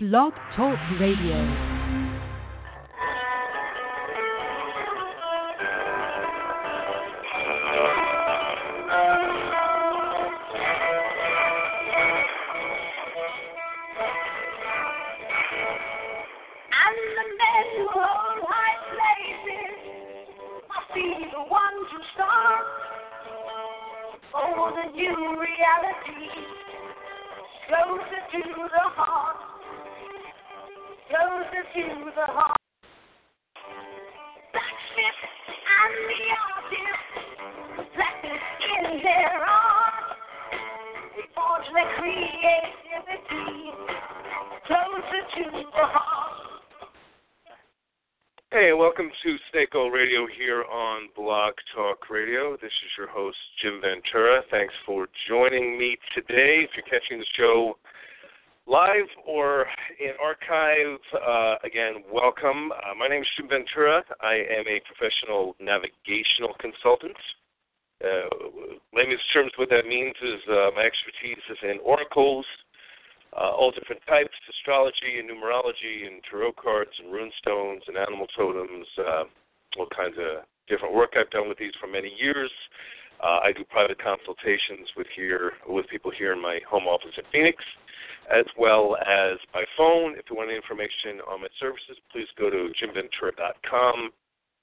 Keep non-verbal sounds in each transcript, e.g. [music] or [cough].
Blog Talk Radio. The new reality closer to the heart, to the heart. Blacksmith and the in. Hey, welcome to Snake Oil Radio here on Blog Talk Radio. This is your host, Jim Ventura. Thanks for joining me today. If you're catching the show live or in archive, uh, again, welcome. Uh, my name is Jim Ventura. I am a professional navigational consultant. Uh, layman's terms, what that means is uh, my expertise is in oracles, uh, all different types, astrology and numerology and tarot cards and rune stones and animal totems, uh, all kinds of different work I've done with these for many years. I do private consultations with here with people here in my home office in Phoenix, as well as by phone. If you want any information on my services, please go to jimventura.com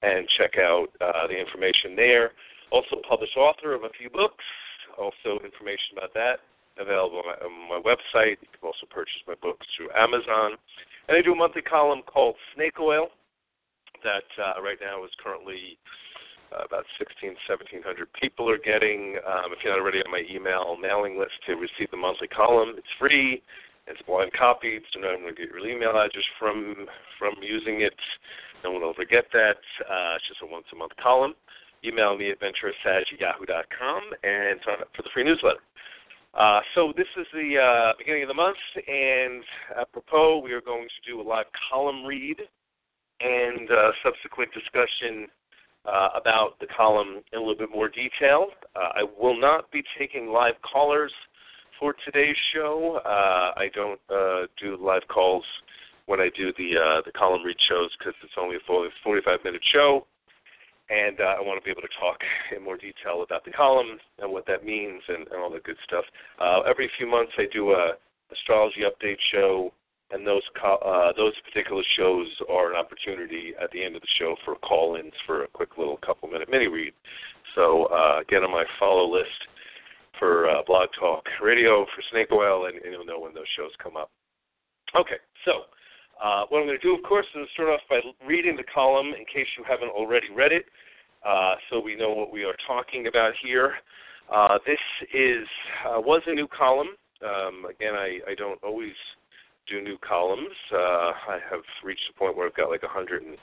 and check out uh, the information there. Also, published author of a few books. Also, information about that available on my, on my website. You can also purchase my books through Amazon. And I do a monthly column called Snake Oil that uh, right now is currently uh, about 16, 1700 people are getting. Um, if you're not already on my email mailing list to receive the monthly column, it's free. It's blind copied, so no one will get your email address from from using it. No one will ever get that. Uh, it's just a once a month column. Email me at venturasag@yahoo.com and sign up for the free newsletter. Uh, so this is the uh, beginning of the month, and apropos, we are going to do a live column read and uh, subsequent discussion uh, about the column in a little bit more detail. Uh, I will not be taking live callers for today's show. Uh, I don't do live calls when I do the the column read shows because it's only a 45 minute show and uh, I want to be able to talk in more detail about the column and what that means and, and all the good stuff. Uh, every few months, I do a astrology update show, and those co- uh, those particular shows are an opportunity at the end of the show for call-ins for a quick little couple-minute mini read. So uh, get on my follow list for uh, Blog Talk Radio for Snake Oil, and, and you'll know when those shows come up. Okay, so. Uh, what I'm going to do, of course, is start off by reading the column in case you haven't already read it, uh, so we know what we are talking about here. Uh, this is uh, was a new column. Um, again, I, I don't always do new columns. Uh, I have reached a point where I've got like 110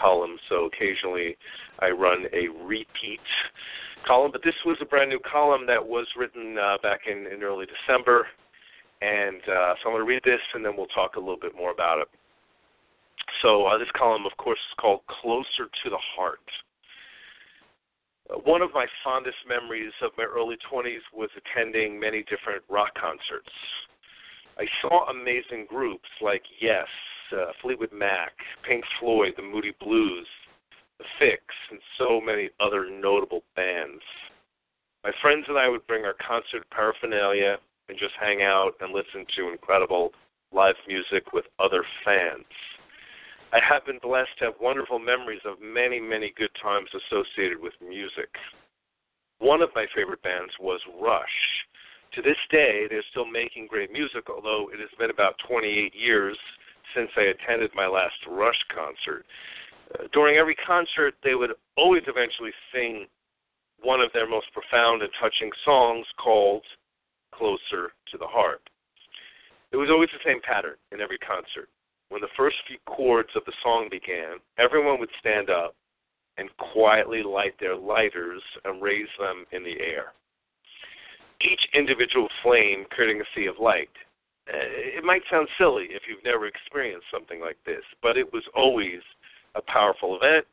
columns, so occasionally I run a repeat column. But this was a brand new column that was written uh, back in, in early December. And uh, so I'm going to read this, and then we'll talk a little bit more about it. So uh, this column, of course, is called "Closer to the Heart." One of my fondest memories of my early 20s was attending many different rock concerts. I saw amazing groups like Yes, uh, Fleetwood Mac, Pink Floyd, the Moody Blues, The Fixx, and so many other notable bands. My friends and I would bring our concert paraphernalia and just hang out and listen to incredible live music with other fans. I have been blessed to have wonderful memories of many, many good times associated with music. One of my favorite bands was Rush. To this day, they're still making great music, although it has been about 28 years since I attended my last Rush concert. Uh, during every concert, they would always eventually sing one of their most profound and touching songs called closer to the heart. It was always the same pattern in every concert. When the first few chords of the song began, everyone would stand up and quietly light their lighters and raise them in the air. Each individual flame creating a sea of light. Uh, It might sound silly if you've never experienced something like this, but it was always a powerful event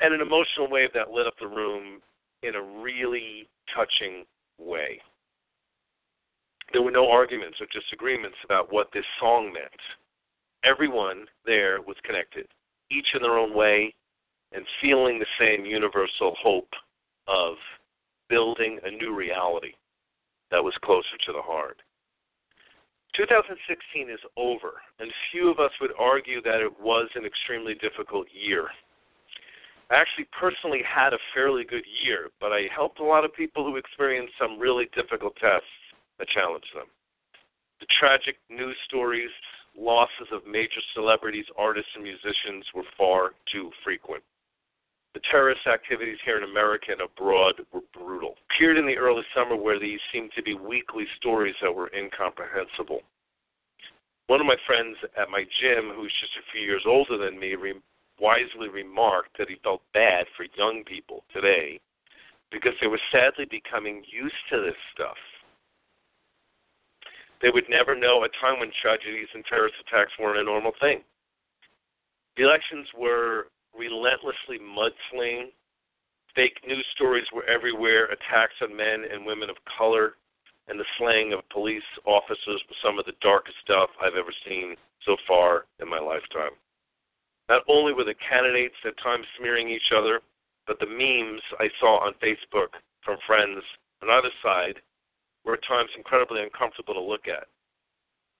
and an emotional wave that lit up the room in a really touching way. There were no arguments or disagreements about what this song meant. Everyone there was connected, each in their own way, and feeling the same universal hope of building a new reality that was closer to the heart. 2016 is over, and few of us would argue that it was an extremely difficult year. I actually personally had a fairly good year, but I helped a lot of people who experienced some really difficult tests that challenged them. The tragic news stories, losses of major celebrities, artists, and musicians were far too frequent. The terrorist activities here in America and abroad were brutal. Appeared in the early summer where these seemed to be weekly stories that were incomprehensible. One of my friends at my gym, who's just a few years older than me, re- wisely remarked that he felt bad for young people today because they were sadly becoming used to this stuff. They would never know a time when tragedies and terrorist attacks weren't a normal thing. The elections were relentlessly mudslinging. Fake news stories were everywhere, attacks on men and women of color, and the slaying of police officers was some of the darkest stuff I've ever seen so far in my lifetime. Not only were the candidates at times smearing each other, but the memes I saw on Facebook from friends on either side were at times incredibly uncomfortable to look at.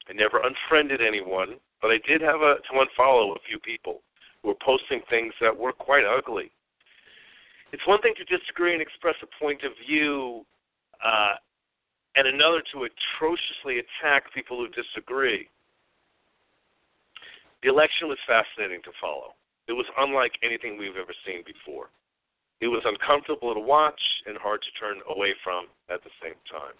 I never unfriended anyone, but I did have a, to unfollow a few people who were posting things that were quite ugly. It's one thing to disagree and express a point of view, uh, and another to atrociously attack people who disagree. The election was fascinating to follow. It was unlike anything we've ever seen before. It was uncomfortable to watch and hard to turn away from at the same time.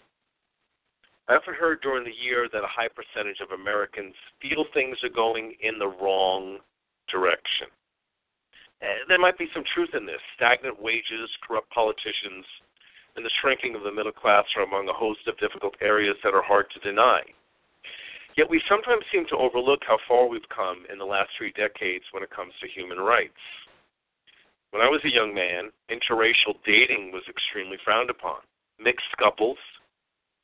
I often heard during the year that a high percentage of Americans feel things are going in the wrong direction. And there might be some truth in this. Stagnant wages, corrupt politicians, and the shrinking of the middle class are among a host of difficult areas that are hard to deny. Yet we sometimes seem to overlook how far we've come in the last three decades when it comes to human rights. When I was a young man, interracial dating was extremely frowned upon. Mixed couples,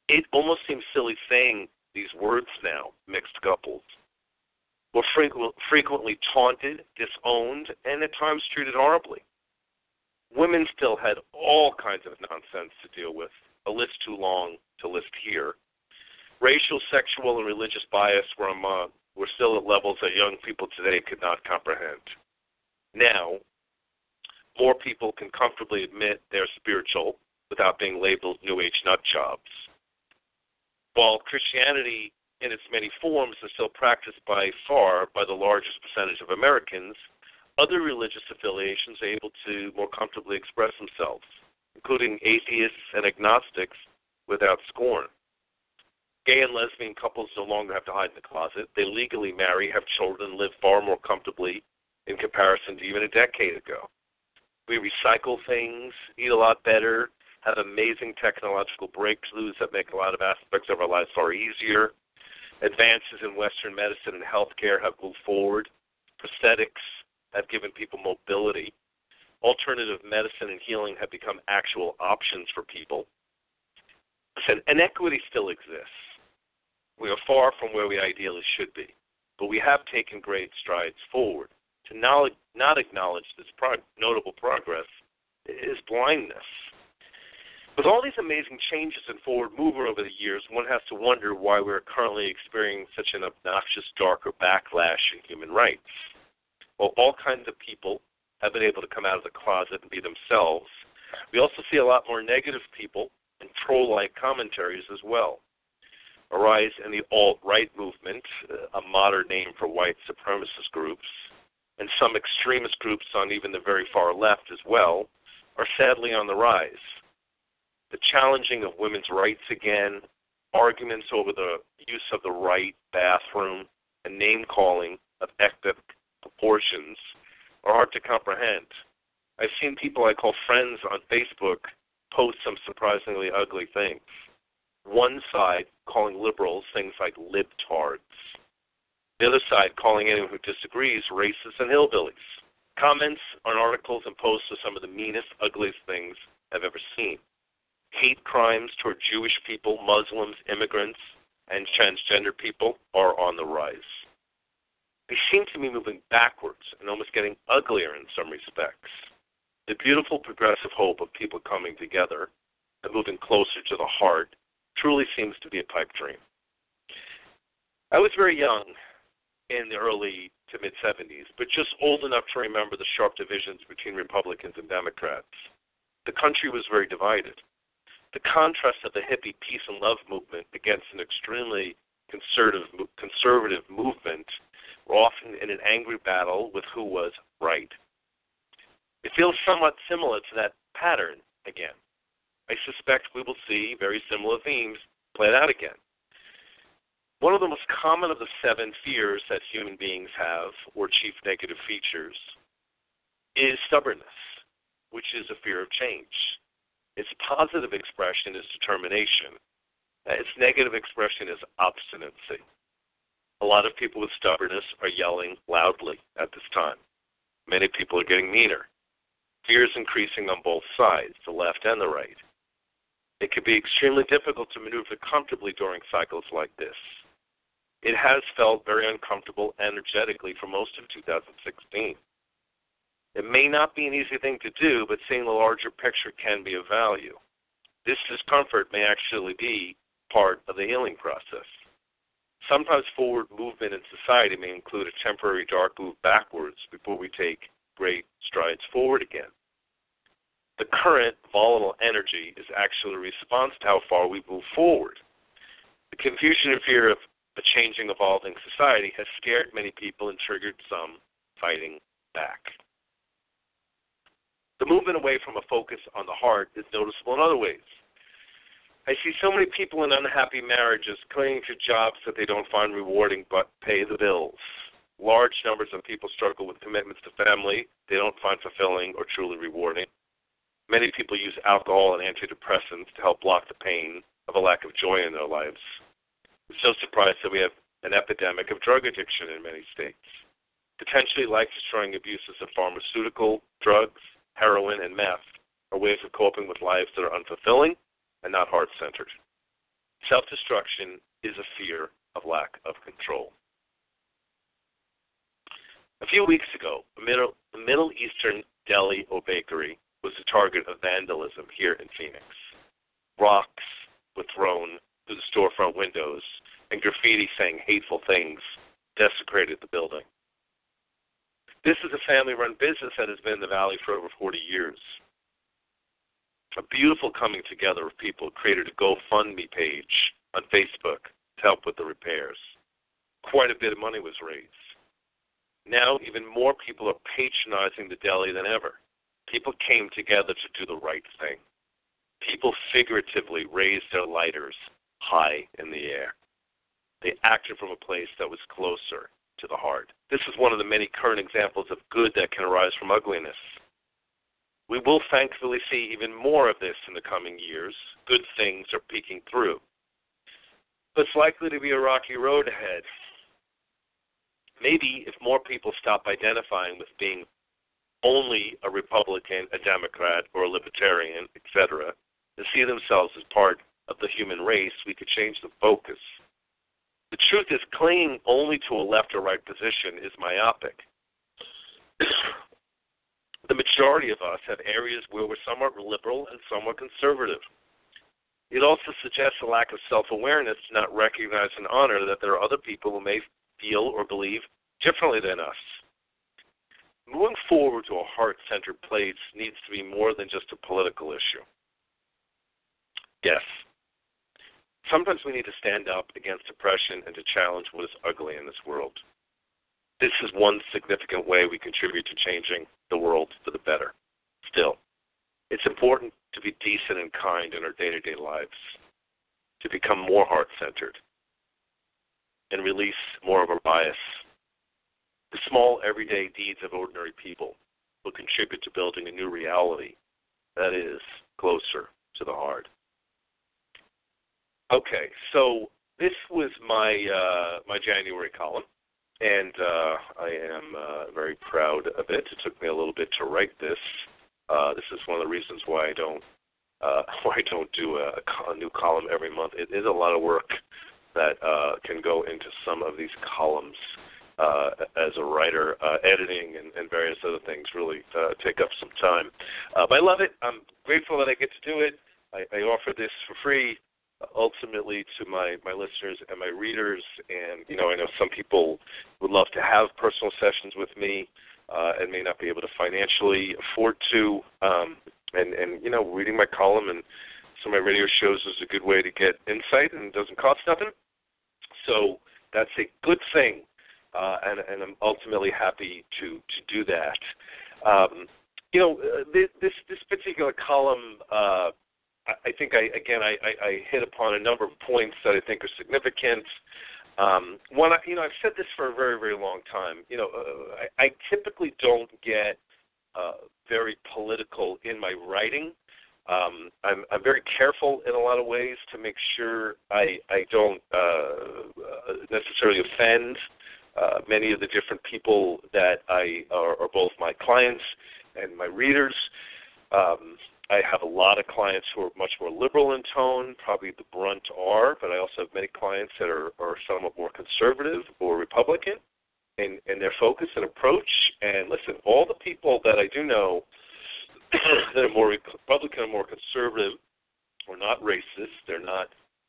it almost seems silly saying these words now, mixed couples were frequent, frequently taunted, disowned, and at times treated horribly. Women still had all kinds of nonsense to deal with, a list too long to list here. Racial, sexual, and religious bias were among were still at levels that young people today could not comprehend. Now, more people can comfortably admit they're spiritual without being labeled New Age nut jobs. While Christianity in its many forms is still practiced by far by the largest percentage of Americans, other religious affiliations are able to more comfortably express themselves, including atheists and agnostics, without scorn. Gay and lesbian couples no longer have to hide in the closet. They legally marry, have children, live far more comfortably in comparison to even a decade ago. We recycle things, eat a lot better, have amazing technological breakthroughs that make a lot of aspects of our lives far easier. Advances in Western medicine and healthcare have moved forward. Prosthetics have given people mobility. Alternative medicine and healing have become actual options for people. And inequity still exists. We are far from where we ideally should be, but we have taken great strides forward. To not acknowledge this notable progress is blindness. With all these amazing changes and forward movement over the years, one has to wonder why we're currently experiencing such an obnoxious, darker backlash in human rights. While all kinds of people have been able to come out of the closet and be themselves, we also see a lot more negative people and troll like commentaries as well. A rise in the alt right movement, a modern name for white supremacist groups, and some extremist groups on even the very far left as well, are sadly on the rise the challenging of women's rights again, arguments over the use of the right bathroom, and name calling of ethnic proportions are hard to comprehend. I've seen people I call friends on Facebook post some surprisingly ugly things. One side calling liberals things like libtards. The other side calling anyone who disagrees racists and hillbillies. Comments on articles and posts are some of the meanest, ugliest things I've ever seen. Hate crimes toward Jewish people, Muslims, immigrants, and transgender people are on the rise. They seem to be moving backwards and almost getting uglier in some respects. The beautiful progressive hope of people coming together and moving closer to the heart truly seems to be a pipe dream. I was very young in the early to mid 70s, but just old enough to remember the sharp divisions between Republicans and Democrats. The country was very divided. The contrast of the hippie peace and love movement against an extremely conservative conservative movement were often in an angry battle with who was right. It feels somewhat similar to that pattern again. I suspect we will see very similar themes played out again. One of the most common of the seven fears that human beings have, or chief negative features, is stubbornness, which is a fear of change. Its positive expression is determination. Uh, its negative expression is obstinacy. A lot of people with stubbornness are yelling loudly at this time. Many people are getting meaner. Fear is increasing on both sides, the left and the right. It can be extremely difficult to maneuver comfortably during cycles like this. It has felt very uncomfortable energetically for most of 2016. It may not be an easy thing to do, but seeing the larger picture can be of value. This discomfort may actually be part of the healing process. Sometimes forward movement in society may include a temporary dark move backwards before we take great strides forward again. The current volatile energy is actually a response to how far we move forward. The confusion and fear of a changing, evolving society has scared many people and triggered some fighting back. The movement away from a focus on the heart is noticeable in other ways. I see so many people in unhappy marriages clinging to jobs that they don't find rewarding but pay the bills. Large numbers of people struggle with commitments to family they don't find fulfilling or truly rewarding. Many people use alcohol and antidepressants to help block the pain of a lack of joy in their lives. It's no surprise that we have an epidemic of drug addiction in many states. Potentially life destroying abuses of pharmaceutical, drugs, heroin, and meth are ways of coping with lives that are unfulfilling and not heart centered. Self destruction is a fear of lack of control. A few weeks ago, a Middle, a Middle Eastern deli or bakery was the target of vandalism here in Phoenix. Rocks were thrown through the storefront windows, and graffiti saying hateful things desecrated the building. This is a family run business that has been in the Valley for over 40 years. A beautiful coming together of people created a GoFundMe page on Facebook to help with the repairs. Quite a bit of money was raised. Now, even more people are patronizing the deli than ever. People came together to do the right thing. People figuratively raised their lighters high in the air. They acted from a place that was closer to the heart. This is one of the many current examples of good that can arise from ugliness. We will thankfully see even more of this in the coming years. Good things are peeking through. But it's likely to be a rocky road ahead. Maybe if more people stop identifying with being only a Republican, a Democrat, or a Libertarian, etc., and see themselves as part of the human race, we could change the focus. The truth is, clinging only to a left or right position is myopic. [clears throat] the majority of us have areas where we're somewhat liberal and somewhat conservative. It also suggests a lack of self awareness to not recognize and honor that there are other people who may feel or believe differently than us. Moving forward to a heart centered place needs to be more than just a political issue. Yes, Sometimes we need to stand up against oppression and to challenge what is ugly in this world. This is one significant way we contribute to changing the world for the better. Still, it's important to be decent and kind in our day to day lives, to become more heart centered, and release more of our bias. The small, everyday deeds of ordinary people will contribute to building a new reality that is closer to the heart. Okay, so this was my uh, my January column, and uh, I am uh, very proud of it. It took me a little bit to write this. Uh, this is one of the reasons why I don't uh, [laughs] where I don't do a, a new column every month. It is a lot of work that uh, can go into some of these columns uh, as a writer. Uh, editing and, and various other things really uh, take up some time. Uh, but I love it. I'm grateful that I get to do it. I, I offer this for free ultimately to my my listeners and my readers. And you know I know some people would love to have personal sessions with me uh, and may not be able to financially afford to. Um, and and you know reading my column and some of my radio shows is a good way to get insight and it doesn't cost nothing. So that's a good thing uh, and and I'm ultimately happy to to do that. Um, you know uh, this this particular column uh, I think I again I, I, I hit upon a number of points that I think are significant. Um, one, you know, I've said this for a very very long time. You know, uh, I, I typically don't get uh, very political in my writing. Um, I'm, I'm very careful in a lot of ways to make sure I I don't uh, necessarily offend uh, many of the different people that I are, are both my clients and my readers. Um, I have a lot of clients who are much more liberal in tone, probably the brunt are, but I also have many clients that are, are somewhat more conservative or Republican in, in their focus and approach. And listen, all the people that I do know [clears throat] that are more Republican or more conservative are not racist. They're not,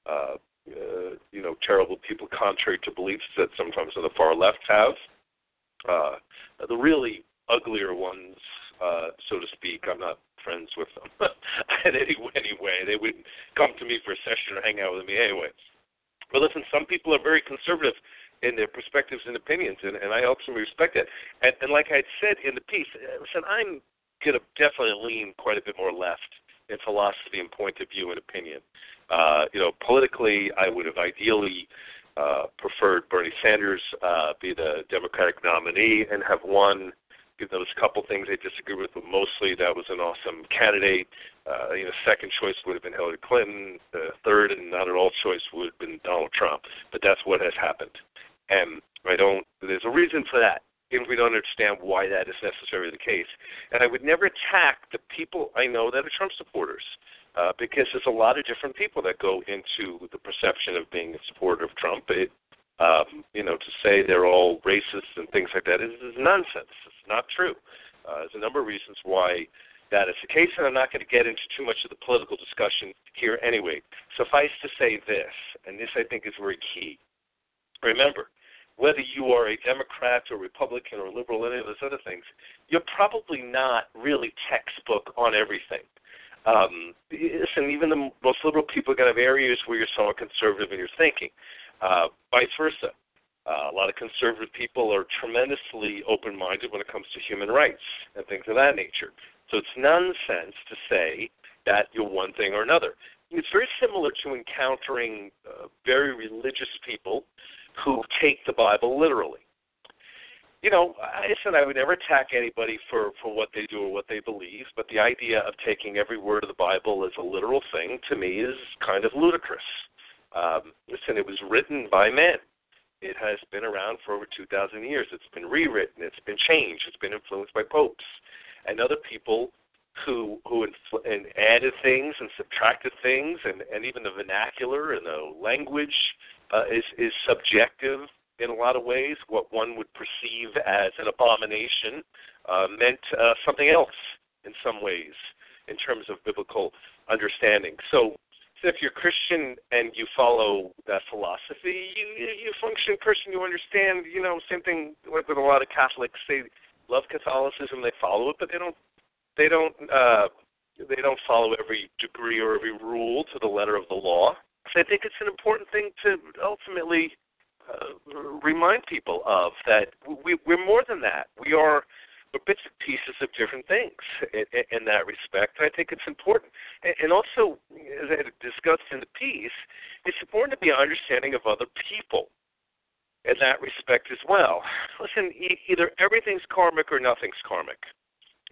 uh, uh, you know, terrible people contrary to beliefs that sometimes on the far left have. Uh, the really uglier ones, uh, so to speak, I'm not friends with them in any any. They wouldn't come to me for a session or hang out with me anyway. But listen, some people are very conservative in their perspectives and opinions, and, and I ultimately respect that. And, and like I said in the piece, uh, listen, I'm going to definitely lean quite a bit more left in philosophy and point of view and opinion. Uh, you know, politically, I would have ideally uh, preferred Bernie Sanders uh, be the Democratic nominee and have won there was a couple things I disagree with, but mostly that was an awesome candidate. Uh, you know, second choice would have been Hillary Clinton. The third and not at all choice would have been Donald Trump. But that's what has happened, and I don't. There's a reason for that. If we don't understand why that is necessarily the case, and I would never attack the people I know that are Trump supporters. Uh, because there's a lot of different people that go into the perception of being a supporter of Trump. It um, you know, to say they're all racist and things like that is, is nonsense. It's not true. Uh, there's a number of reasons why that is the case, and I'm not going to get into too much of the political discussion here anyway. Suffice to say this, and this I think is very key. Remember, whether you are a Democrat or Republican or liberal, any of those other things, you're probably not really textbook on everything. Um, listen, even the most liberal people are going to have areas where you're somewhat conservative in your thinking. Uh, vice versa. Uh, a lot of conservative people are tremendously open minded when it comes to human rights and things of that nature. So it's nonsense to say that you're one thing or another. It's very similar to encountering uh, very religious people who take the Bible literally. You know, I said I would never attack anybody for for what they do or what they believe, but the idea of taking every word of the Bible as a literal thing to me is kind of ludicrous. Um, listen, it was written by men. It has been around for over 2,000 years. It's been rewritten. It's been changed. It's been influenced by popes and other people who who infl- and added things and subtracted things, and, and even the vernacular and the language uh, is is subjective in a lot of ways. What one would perceive as an abomination uh, meant uh, something else in some ways in terms of biblical understanding. So if you're Christian and you follow that philosophy, you you function Christian. You understand. You know, same thing like with a lot of Catholics. They love Catholicism. They follow it, but they don't. They don't. uh They don't follow every degree or every rule to the letter of the law. So I think it's an important thing to ultimately uh, remind people of that we, we're more than that. We are but bits and pieces of different things in, in that respect. I think it's important. And also, as I discussed in the piece, it's important to be understanding of other people in that respect as well. Listen, either everything's karmic or nothing's karmic.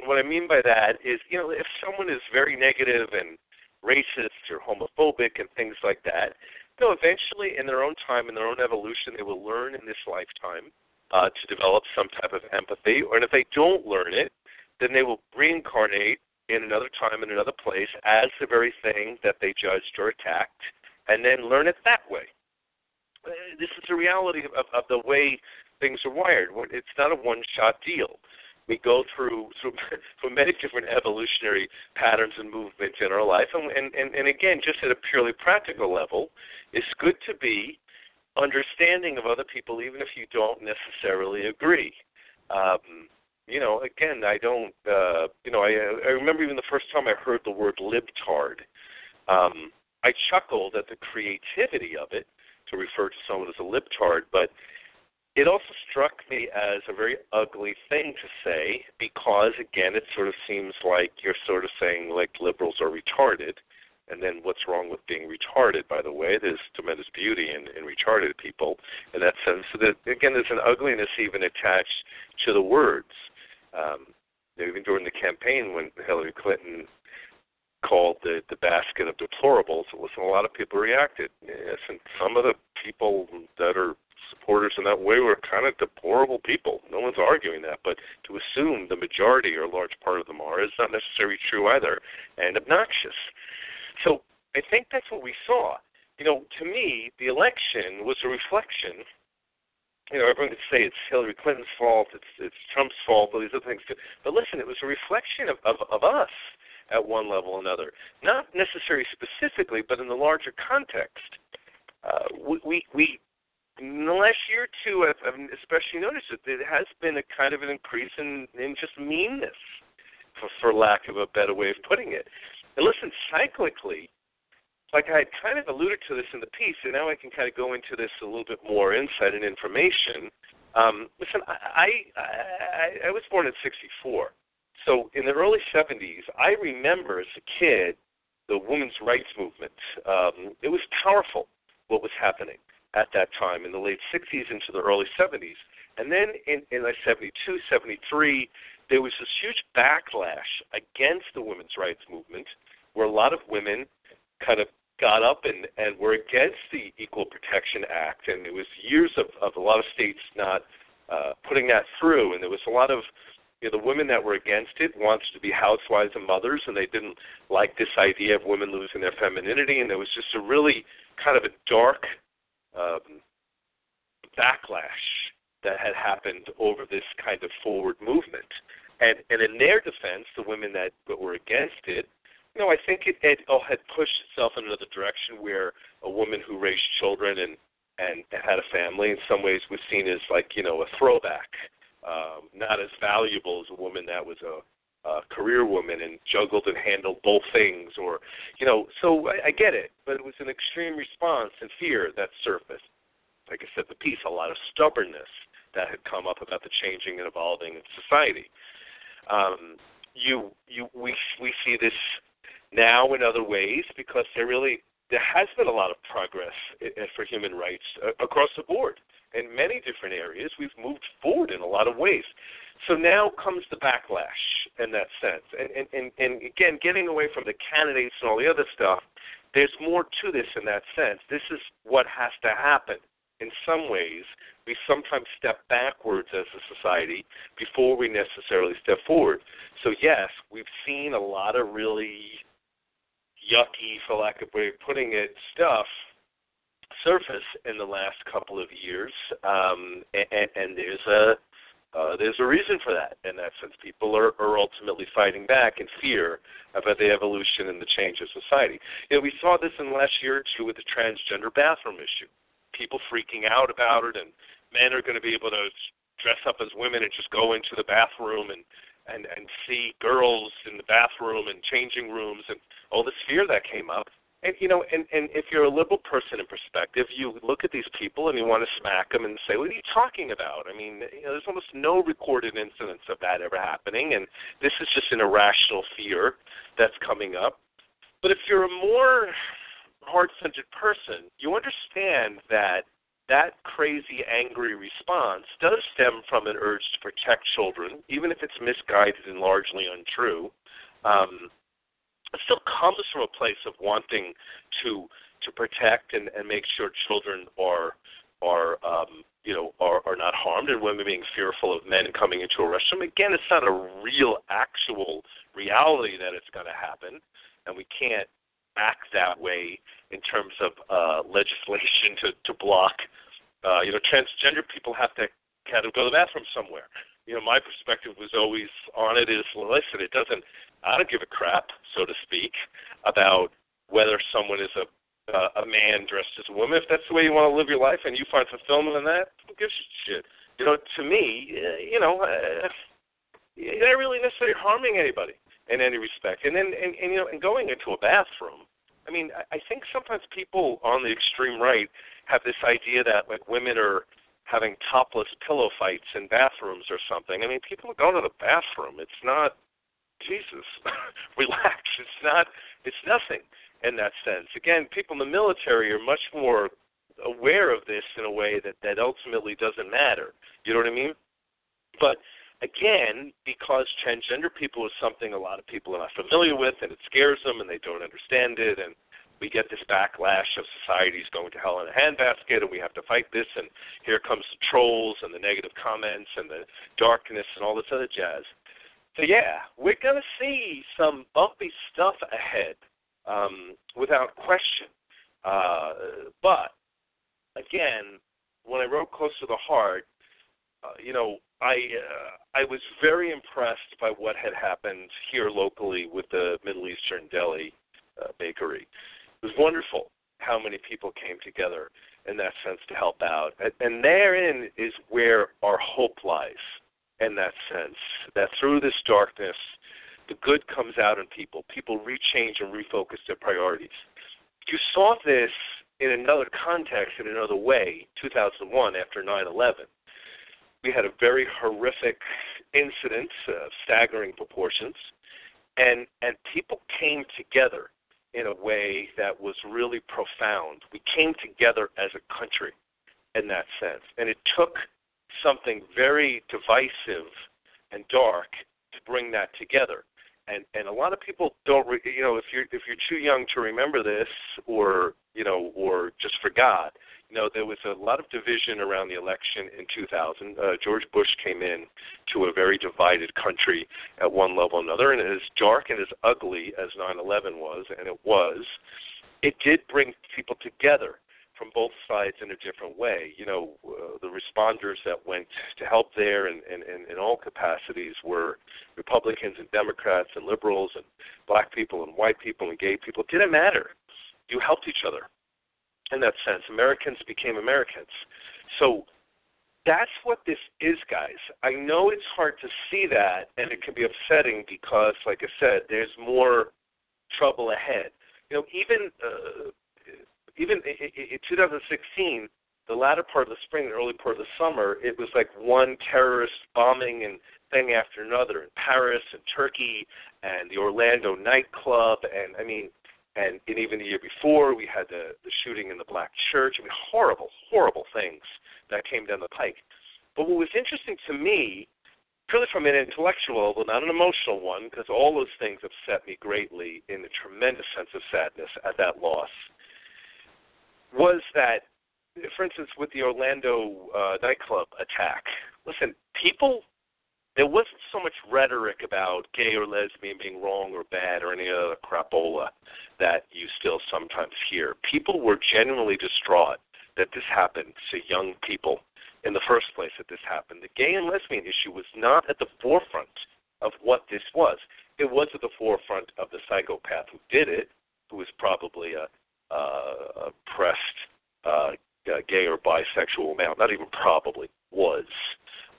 What I mean by that is, you know, if someone is very negative and racist or homophobic and things like that, you know, eventually in their own time, in their own evolution, they will learn in this lifetime uh, to develop some type of empathy, or if they don't learn it, then they will reincarnate in another time in another place as the very thing that they judged or attacked, and then learn it that way. Uh, this is the reality of, of the way things are wired. It's not a one-shot deal. We go through through, [laughs] through many different evolutionary patterns and movements in our life, and, and and and again, just at a purely practical level, it's good to be understanding of other people, even if you don't necessarily agree. Um, you know, again, I don't. Uh, you know, I I remember even the first time I heard the word libtard. Um, I chuckled at the creativity of it to refer to someone as a libtard, but it also struck me as a very ugly thing to say because, again, it sort of seems like you're sort of saying like liberals are retarded. And then what's wrong with being retarded, by the way? There's tremendous beauty in, in retarded people in that sense. So that, again, there's an ugliness even attached to the words. Um, even during the campaign when Hillary Clinton called the the basket of deplorables, listen, a lot of people reacted. Yes, and some of the people that are supporters in that way were kind of deplorable people. No one's arguing that, but to assume the majority or a large part of them are is not necessarily true either, and obnoxious. So I think that's what we saw. You know, to me, the election was a reflection you know, everyone could say it's Hillary Clinton's fault, it's it's Trump's fault, all these other things too. But listen, it was a reflection of, of, of us at one level or another. Not necessarily specifically, but in the larger context. Uh, we, we, we in the last year or two, I've, I've especially noticed that there has been a kind of an increase in, in just meanness, for, for lack of a better way of putting it. And listen, cyclically, like I kind of alluded to this in the piece, and now I can kind of go into this a little bit more insight and information. Um, listen, I, I I was born in '64, so in the early '70s, I remember as a kid the women's rights movement. Um, it was powerful what was happening at that time in the late '60s into the early '70s, and then in in like '72, '73, there was this huge backlash against the women's rights movement, where a lot of women kind of got up and and were against the Equal Protection Act, and it was years of of a lot of states not uh, putting that through, and there was a lot of you know, the women that were against it wanted to be housewives and mothers, and they didn't like this idea of women losing their femininity, and there was just a really kind of a dark um, backlash that had happened over this kind of forward movement. And and in their defense, the women that, that were against it know, I think it, it oh, had pushed itself in another direction where a woman who raised children and and had a family in some ways was seen as like you know a throwback, um, not as valuable as a woman that was a, a career woman and juggled and handled both things, or you know. So I, I get it, but it was an extreme response and fear that surfaced. Like I said, the piece, a lot of stubbornness that had come up about the changing and evolving of society. Um, you you we we see this now in other ways because there really there has been a lot of progress for human rights uh, across the board in many different areas. We've moved forward in a lot of ways. So now comes the backlash in that sense, and and and, and again, getting away from the candidates and all the other stuff. There's more to this in that sense. This is what has to happen. In some ways, we sometimes step backwards as a society before we necessarily step forward. So yes, we've seen a lot of really yucky, for lack of a way of putting it, stuff surface in the last couple of years, um, and, and there's a uh, there's a reason for that. In that sense, people are, are ultimately fighting back in fear about the evolution and the change of society. You know, we saw this in the last year or two with the transgender bathroom issue. People freaking out about it, and men are going to be able to dress up as women and just go into the bathroom and and and see girls in the bathroom and changing rooms and all this fear that came up. And you know, and and if you're a liberal person in perspective, you look at these people and you want to smack them and say, "What are you talking about?" I mean, you know, there's almost no recorded incidents of that ever happening, and this is just an irrational fear that's coming up. But if you're a more heart-centered person, you understand that that crazy, angry response does stem from an urge to protect children, even if it's misguided and largely untrue. Um, it still comes from a place of wanting to to protect and, and make sure children are are um, you know, are, are not harmed, and women being fearful of men coming into a restroom. Again, it's not a real, actual reality that it's going to happen, and we can't act that way in terms of uh, legislation to to block. Uh, you know, transgender people have to kind of go to the bathroom somewhere. You know, my perspective was always on it is listen, it doesn't. I don't give a crap, so to speak, about whether someone is a uh, a man dressed as a woman. If that's the way you want to live your life and you find fulfillment in that, who gives a shit? You know, to me, uh, you know, uh, you're really necessarily harming anybody in any respect. And then, and, and you know, and going into a bathroom. I mean, I, I think sometimes people on the extreme right have this idea that like women are having topless pillow fights in bathrooms or something. I mean, people going to the bathroom. It's not Jesus. [laughs] Relax. It's not. It's nothing in that sense. Again, people in the military are much more aware of this in a way that that ultimately doesn't matter. You know what I mean? But again, because transgender people is something a lot of people are not familiar with, and it scares them, and they don't understand it, and we get this backlash of society's going to hell in a handbasket, and we have to fight this, and here comes the trolls and the negative comments and the darkness and all this other jazz. So yeah, we're gonna see some bumpy stuff ahead um, without question. Uh, but again, when I wrote "Close to the Heart," you know, I uh, I was very impressed by what had happened here locally with the Middle Eastern Deli uh, bakery. It was wonderful how many people came together in that sense to help out, and, and therein is where our hope lies. In that sense, that through this darkness, the good comes out in people. People rechange and refocus their priorities. You saw this in another context, in another way, 2001 after 9 11. We had a very horrific incident of staggering proportions, and, and people came together in a way that was really profound. We came together as a country in that sense, and it took something very divisive and dark to bring that together and and a lot of people don't re, you know if you're if you're too young to remember this or you know or just forgot know there was a lot of division around the election in 2000 uh, George Bush came in to a very divided country at one level or another and as dark and as ugly as 9/11 was and it was it did bring people together from both sides in a different way. You know, uh, the responders that went to help there in, in, in, in all capacities were Republicans and Democrats and liberals and black people and white people and gay people. It didn't matter. You helped each other in that sense. Americans became Americans. So that's what this is, guys. I know it's hard to see that, and it can be upsetting because, like I said, there's more trouble ahead. You know, even uh, even in 2016, the latter part of the spring and early part of the summer, it was like one terrorist bombing and thing after another in Paris and Turkey and the Orlando nightclub and I mean and, and even the year before we had the the shooting in the black church. I mean horrible, horrible things that came down the pike. But what was interesting to me, purely from an intellectual, but not an emotional one, because all those things upset me greatly in a tremendous sense of sadness at that loss was that, for instance, with the Orlando uh, nightclub attack, listen, people, there wasn't so much rhetoric about gay or lesbian being wrong or bad or any other crapola that you still sometimes hear. People were genuinely distraught that this happened to young people in the first place that this happened. The gay and lesbian issue was not at the forefront of what this was. It was at the forefront of the psychopath who did it, who was probably a uh, oppressed uh, gay or bisexual male, not even probably was,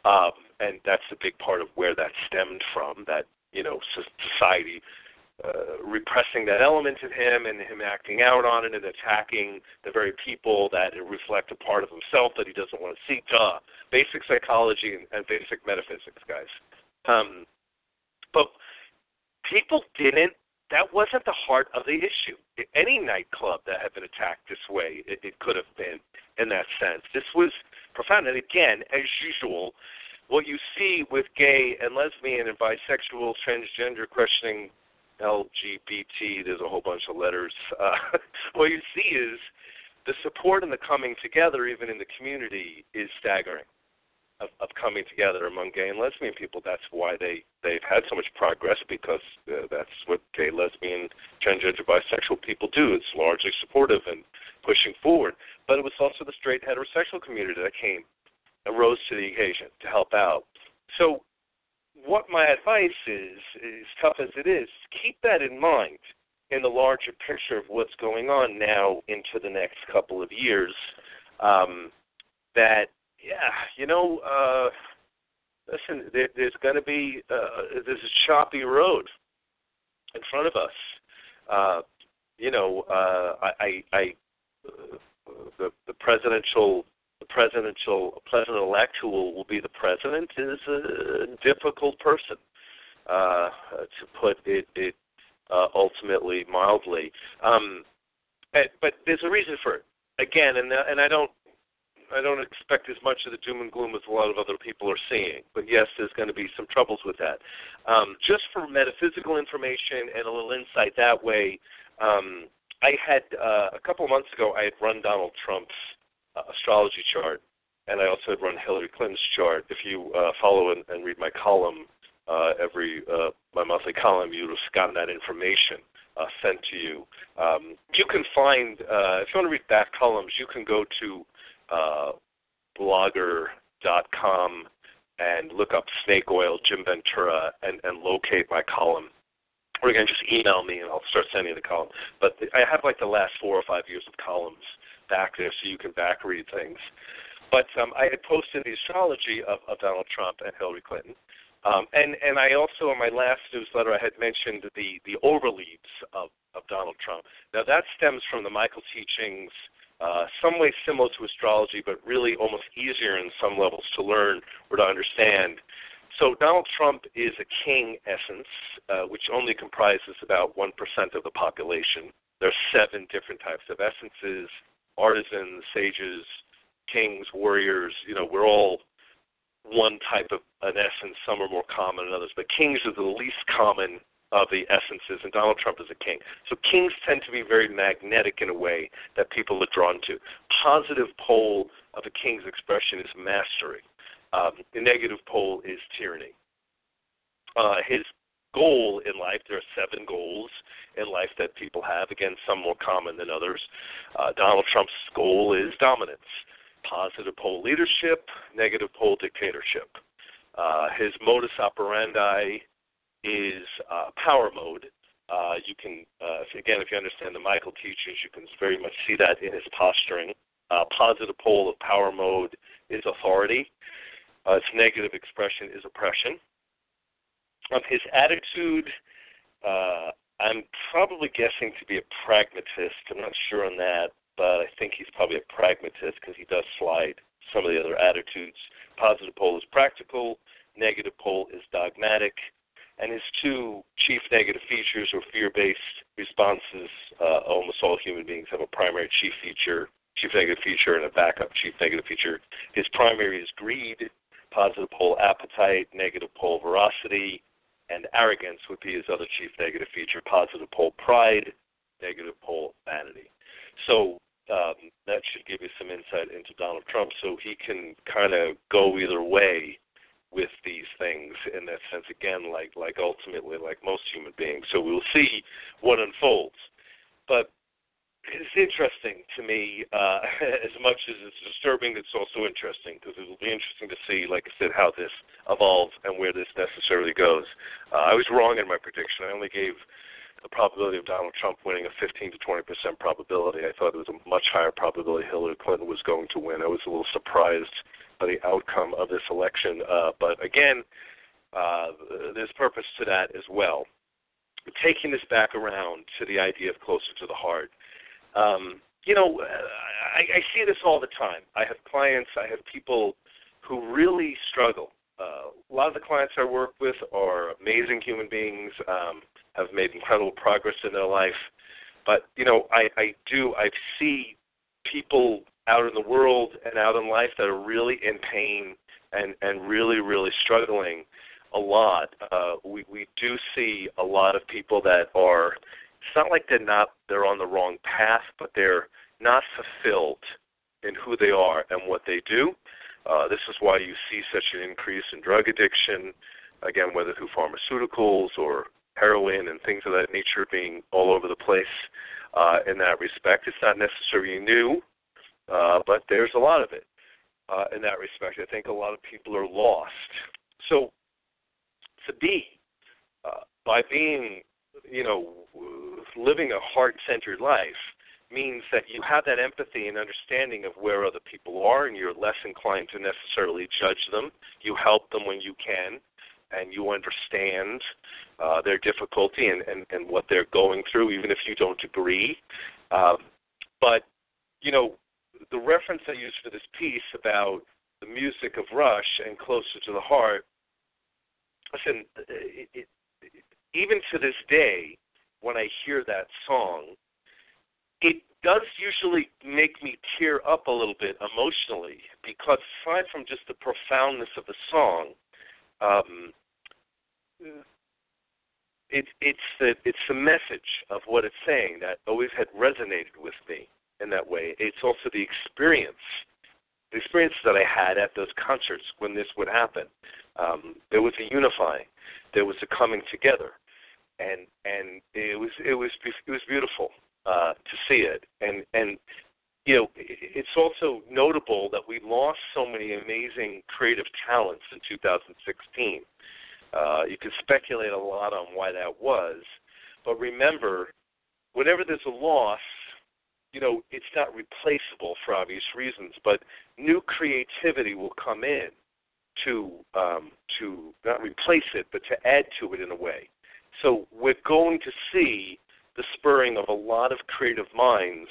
um, and that's a big part of where that stemmed from. That you know society uh, repressing that element in him and him acting out on it and attacking the very people that reflect a part of himself that he doesn't want to see. Duh. Basic psychology and, and basic metaphysics, guys. Um, but people didn't that wasn't the heart of the issue. Any nightclub that had been attacked this way, it, it could have been in that sense. This was profound. And again, as usual, what you see with gay and lesbian and bisexual, transgender questioning, LGBT, there's a whole bunch of letters. [laughs] Uh, what you see is the support and the coming together, even in the community, is staggering. Of, of coming together among gay and lesbian people. That's why they they've had so much progress because uh, that's what gay, lesbian, transgender, bisexual people do. It's largely supportive and pushing forward. But it was also the straight heterosexual community that came rose to the occasion to help out. So, what my advice is, as tough as it is, keep that in mind in the larger picture of what's going on now into the next couple of years. Um, that yeah, you know, uh, listen, there, there's going to be uh, there's a choppy road in front of us. Uh, you know, uh, I, I, I uh, the the presidential presidential president elect who will, will be the president is a difficult person uh, to put it, it uh, ultimately mildly. Um, but there's a reason for it. Again, and and I don't I don't expect as much of the doom and gloom as a lot of other people are seeing. But yes, there's going to be some troubles with that. Um, just for metaphysical information and a little insight that way, um, I had uh, a couple months ago I had run Donald Trump's astrology chart, and I also had run Hillary Clinton's chart. If you uh, follow and, and read my column uh, every uh, my monthly column, you would have gotten that information uh, sent to you. Um, you can find uh, if you want to read back columns, you can go to uh, blogger.com and look up snake oil Jim Ventura and, and locate my column. Or again, just email me and I'll start sending the column. But I have like the last four or five years of columns back there so you can back read things. But um, I had posted the astrology of, of Donald Trump and Hillary Clinton. Um, and, and I also, in my last newsletter, I had mentioned the, the overleaves of, of Donald Trump. Now, that stems from the Michael teachings uh, some way similar to astrology, but really almost easier in some levels to learn or to understand. So Donald Trump is a king essence, uh, which only comprises about 1% of the population. There are seven different types of essences artisans, sages, kings, warriors. You know, we're all one type of an essence. Some are more common than others, but kings are the least common of the essences, and Donald Trump is a king. So kings tend to be very magnetic in a way that people are drawn to. Positive pole of a king's expression is mastery. Um, the negative pole is tyranny. Uh, his goal in life, there are seven goals in life that people have. Again, some more common than others. Uh, Donald Trump's goal is dominance. Positive pole leadership, negative pole dictatorship. Uh, his modus operandi is uh, power mode. Uh, you can, uh, again, if you understand the Michael teachings, you can very much see that in his posturing. Uh, positive pole of power mode is authority. Uh, its negative expression is oppression. Um, his attitude, uh, I'm probably guessing to be a pragmatist. I'm not sure on that, but I think he's probably a pragmatist because he does slide some of the other attitudes. Positive pole is practical. Negative pole is dogmatic and his two chief negative features or fear-based responses. Uh, almost all human beings have a primary chief feature, chief negative feature, and a backup chief negative feature. His primary is greed, positive pole appetite, negative pole voracity, and arrogance would be his other chief negative feature. Positive pole pride, negative pole vanity. So um, that should give you some insight into Donald Trump. So he can kind of go either way with these things in that sense again like like ultimately like most human beings so we'll see what unfolds but it's interesting to me uh, [laughs] as much as it's disturbing it's also interesting because it will be interesting to see like i said how this evolves and where this necessarily goes uh, i was wrong in my prediction i only gave the probability of Donald Trump winning a 15 to 20 percent probability. I thought it was a much higher probability Hillary Clinton was going to win. I was a little surprised by the outcome of this election. Uh, but again, uh, there's purpose to that as well. Taking this back around to the idea of closer to the heart. Um, you know, I, I see this all the time. I have clients, I have people who really struggle. Uh, a lot of the clients I work with are amazing human beings, um, have made incredible progress in their life. But you know, I, I do I see people out in the world and out in life that are really in pain and and really really struggling a lot. Uh, we we do see a lot of people that are. It's not like they're not they're on the wrong path, but they're not fulfilled in who they are and what they do. Uh, this is why you see such an increase in drug addiction, again, whether through pharmaceuticals or heroin and things of that nature being all over the place uh, in that respect. It's not necessarily new, uh, but there's a lot of it uh, in that respect. I think a lot of people are lost. So to be, uh, by being, living a heart-centered life, means that you have that empathy and understanding of where other people are, and you're less inclined to necessarily judge them. You help them when you can, and you understand uh, their difficulty and, and, and what they're going through, even if you don't agree. Um, but, you know, the reference I used for this piece about the music of Rush and Closer to the Heart, listen, it, it, even to this day, when I hear that song, it does usually make me tear up a little bit emotionally because aside from just the profoundness of the song, um, it, it's the it's the message of what it's saying that always had resonated with me in that way. It's also the experience, the experience that I had at those concerts when this would happen. Um, there was a unifying, there was a coming together, and and it was it was it was beautiful uh, to see it. And and you know, it's also notable that we lost so many amazing creative talents in 2016. Uh, you can speculate a lot on why that was, but remember, whenever there's a loss, you know, it's not replaceable for obvious reasons, but new creativity will come in to um, to not replace it, but to add to it in a way. So we're going to see the spurring of a lot of creative minds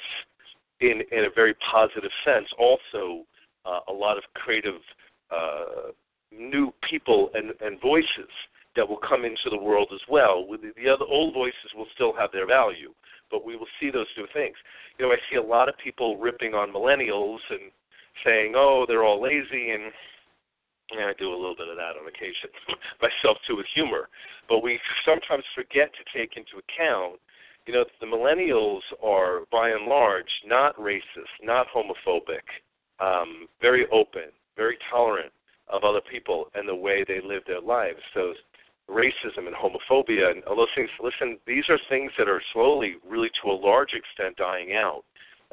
in in a very positive sense. Also, uh, a lot of creative uh, new people and, and voices that will come into the world as well. The, the other old voices will still have their value, but we will see those new things. You know, I see a lot of people ripping on millennials and saying, "Oh, they're all lazy," and and I do a little bit of that on occasion [laughs] myself too with humor. But we sometimes forget to take into account, you know, the millennials are by and large not racist, not homophobic, um, very open, very tolerant, of other people and the way they live their lives. So racism and homophobia and all those things. Listen, these are things that are slowly, really to a large extent, dying out.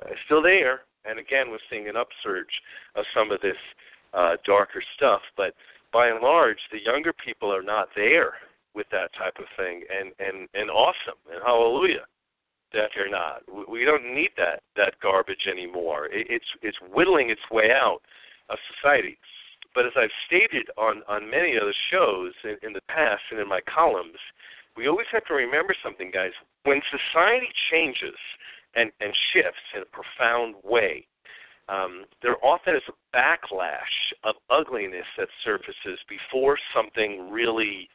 Uh, still there, and again, we're seeing an upsurge of some of this uh, darker stuff. But by and large, the younger people are not there with that type of thing, and and and awesome and hallelujah that they're not. We don't need that that garbage anymore. It, it's it's whittling its way out of society. But as I've stated on, on many of the shows in, in the past and in my columns, we always have to remember something, guys. When society changes and, and shifts in a profound way, um, there often is a backlash of ugliness that surfaces before something really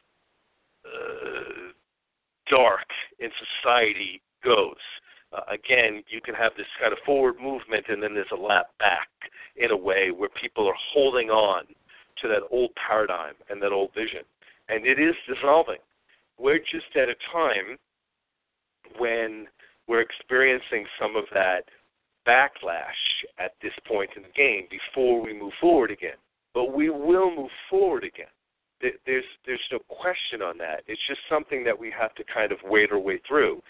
uh, dark in society goes. Uh, again, you can have this kind of forward movement, and then there's a lap back in a way where people are holding on to that old paradigm and that old vision. And it is dissolving. We're just at a time when we're experiencing some of that backlash at this point in the game before we move forward again. But we will move forward again. There's there's no question on that. It's just something that we have to kind of wade our way through.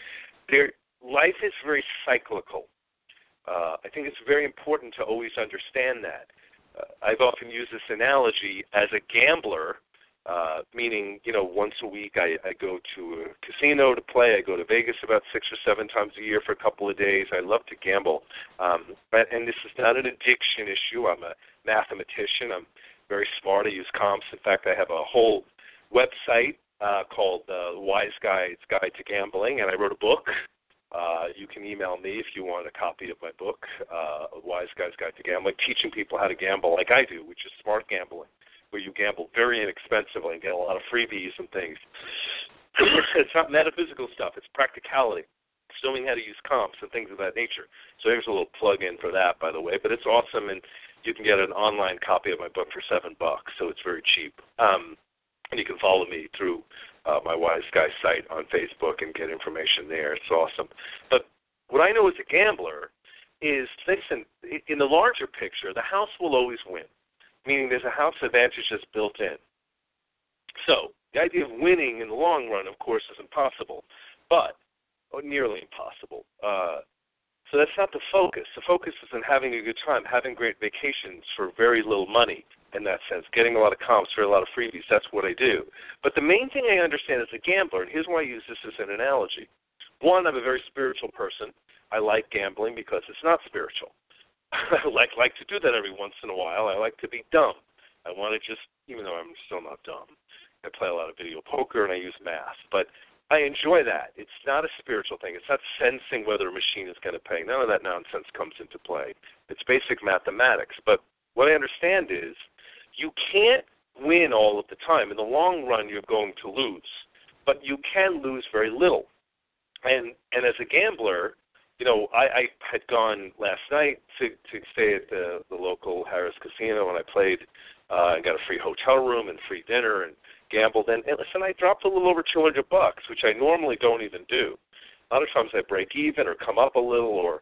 There, life is very cyclical. Uh, I think it's very important to always understand that. Uh, I've often used this analogy as a gambler, uh, meaning you know once a week I, I go to a casino to play. I go to Vegas about six or seven times a year for a couple of days. I love to gamble, um, but and this is not an addiction issue. I'm a mathematician. I'm very smart. I use comps. In fact, I have a whole website uh, called uh, Wise Guy's Guide to Gambling, and I wrote a book uh, you can email me if you want a copy of my book, uh, Wise Guy's Guide to Gambling, teaching people how to gamble like I do, which is smart gambling, where you gamble very inexpensively and get a lot of freebies and things. [coughs] it's not metaphysical stuff; it's practicality, showing how to use comps and things of that nature. So here's a little plug in for that, by the way. But it's awesome, and you can get an online copy of my book for seven bucks, so it's very cheap. Um, and you can follow me through uh, my Wise Guy site on Facebook and get information there. It's awesome. But what I know as a gambler is listen, in the larger picture, the house will always win, meaning there's a house advantage that's built in. So the idea of winning in the long run, of course, is impossible, but or nearly impossible. Uh, so that's not the focus. The focus is on having a good time, having great vacations for very little money in that sense, getting a lot of comps for a lot of freebies. That's what I do. But the main thing I understand as a gambler, and here's why I use this as an analogy. One, I'm a very spiritual person. I like gambling because it's not spiritual. I [laughs] like like to do that every once in a while. I like to be dumb. I want to just, even though I'm still not dumb, I play a lot of video poker and I use math. But I enjoy that. It's not a spiritual thing. It's not sensing whether a machine is going to pay. None of that nonsense comes into play. It's basic mathematics. But what I understand is you can't win all of the time. In the long run, you're going to lose, but you can lose very little. And and as a gambler, you know, I, I had gone last night to to stay at the the local Harrah's Casino, and I played uh, and got a free hotel room and free dinner and gambled. And, and listen, I dropped a little over 200 bucks, which I normally don't even do. A lot of times I break even or come up a little, or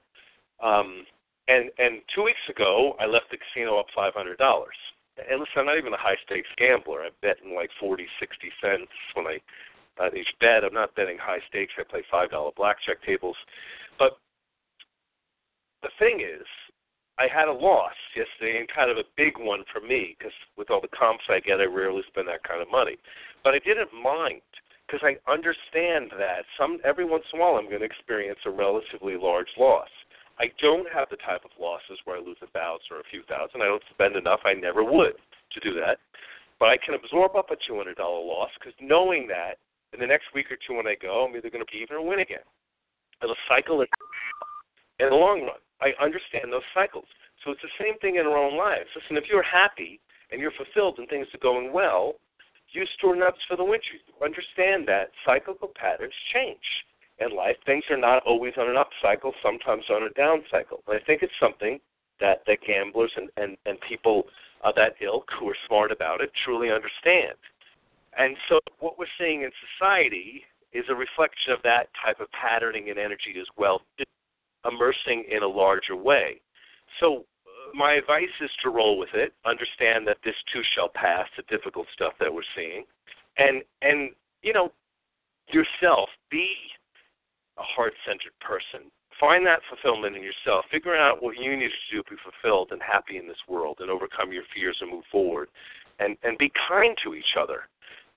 um, and and two weeks ago I left the casino up five hundred dollars. And listen, I'm not even a high stakes gambler. I bet in like forty, sixty cents when I on each bet. I'm not betting high stakes. I play five dollar blackjack tables. But the thing is, I had a loss yesterday and kind of a big one for me because with all the comps I get, I rarely spend that kind of money. But I didn't mind because I understand that some every once in a while I'm going to experience a relatively large loss. I don't have the type of losses where I lose a thousand or a few thousand. I don't spend enough. I never would to do that. But I can absorb up a two hundred dollar loss because knowing that in the next week or two when I go, I'm either going to be even or win again. It'll cycle in the long run. I understand those cycles. So it's the same thing in our own lives. Listen, if you're happy and you're fulfilled and things are going well, you store nuts for the winter. You understand that cyclical patterns change in life. Things are not always on an up cycle, sometimes on a down cycle. And I think it's something that, that gamblers and, and, and people of that ilk who are smart about it truly understand. And so what we're seeing in society is a reflection of that type of patterning and energy as well immersing in a larger way. So uh, my advice is to roll with it. Understand that this too shall pass. The difficult stuff that we're seeing, and and you know yourself. Be a heart-centered person. Find that fulfillment in yourself. Figure out what you need to do to be fulfilled and happy in this world, and overcome your fears and move forward. And and be kind to each other.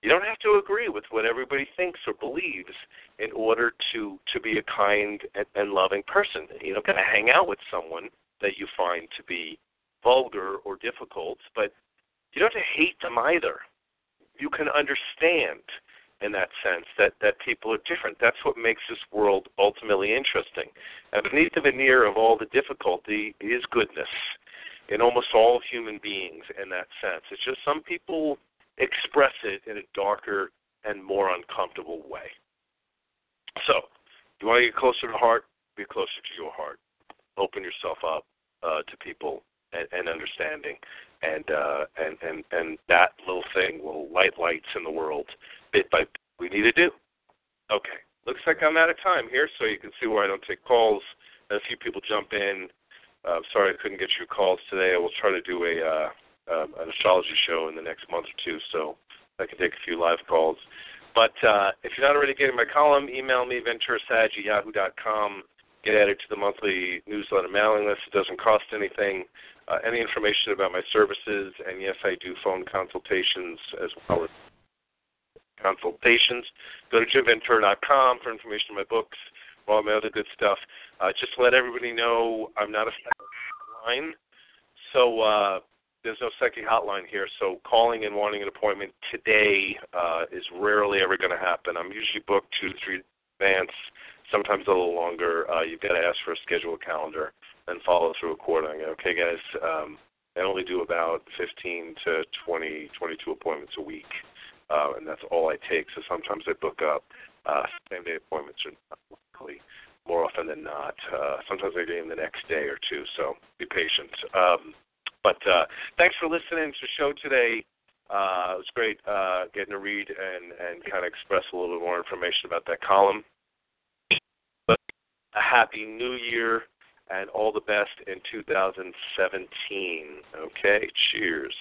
You don't have to agree with what everybody thinks or believes in order to to be a kind and, and loving person. You're not going to hang out with someone that you find to be vulgar or difficult, but you don't have to hate them either. You can understand in that sense that that people are different. That's what makes this world ultimately interesting. And beneath the veneer of all the difficulty is goodness in almost all human beings in that sense. It's just some people express it in a darker and more uncomfortable way. So, you want to get closer to heart? Be closer to your heart. Open yourself up uh, to people and, and understanding, and uh, and and and that little thing will light lights in the world bit by bit. We need to do. Okay, looks like I'm out of time here, so you can see why I don't take calls. A few people jump in. Uh, sorry I couldn't get your calls today. I will try to do a uh, um, an astrology show in the next month or two, so I can take a few live calls. But uh, if you're not already getting my column, email me, venturasag at. Get added to the monthly newsletter mailing list. It doesn't cost anything. Uh, any information about my services, and yes, I do phone consultations as well as consultations. Go to jimventura.com for information on my books, all my other good stuff. Uh, just to let everybody know, I'm not a line, so uh, there's no psychic hotline here, so calling and wanting an appointment today uh, is rarely ever going to happen. I'm usually booked two to three advance, sometimes a little longer. Uh, you've got to ask for a schedule calendar and follow through accordingly. Okay, guys. Um, I only do about 15 to 20, 22 appointments a week, uh, and that's all I take. So sometimes I book up uh, same day appointments are not likely. More often than not, uh, sometimes I get in the next day or two. So be patient. Um, but uh, thanks for listening to the show today. Uh, it was great uh, getting to read and, and kind of express a little bit more information about that column. But a happy new year and all the best in 2017. Okay, cheers.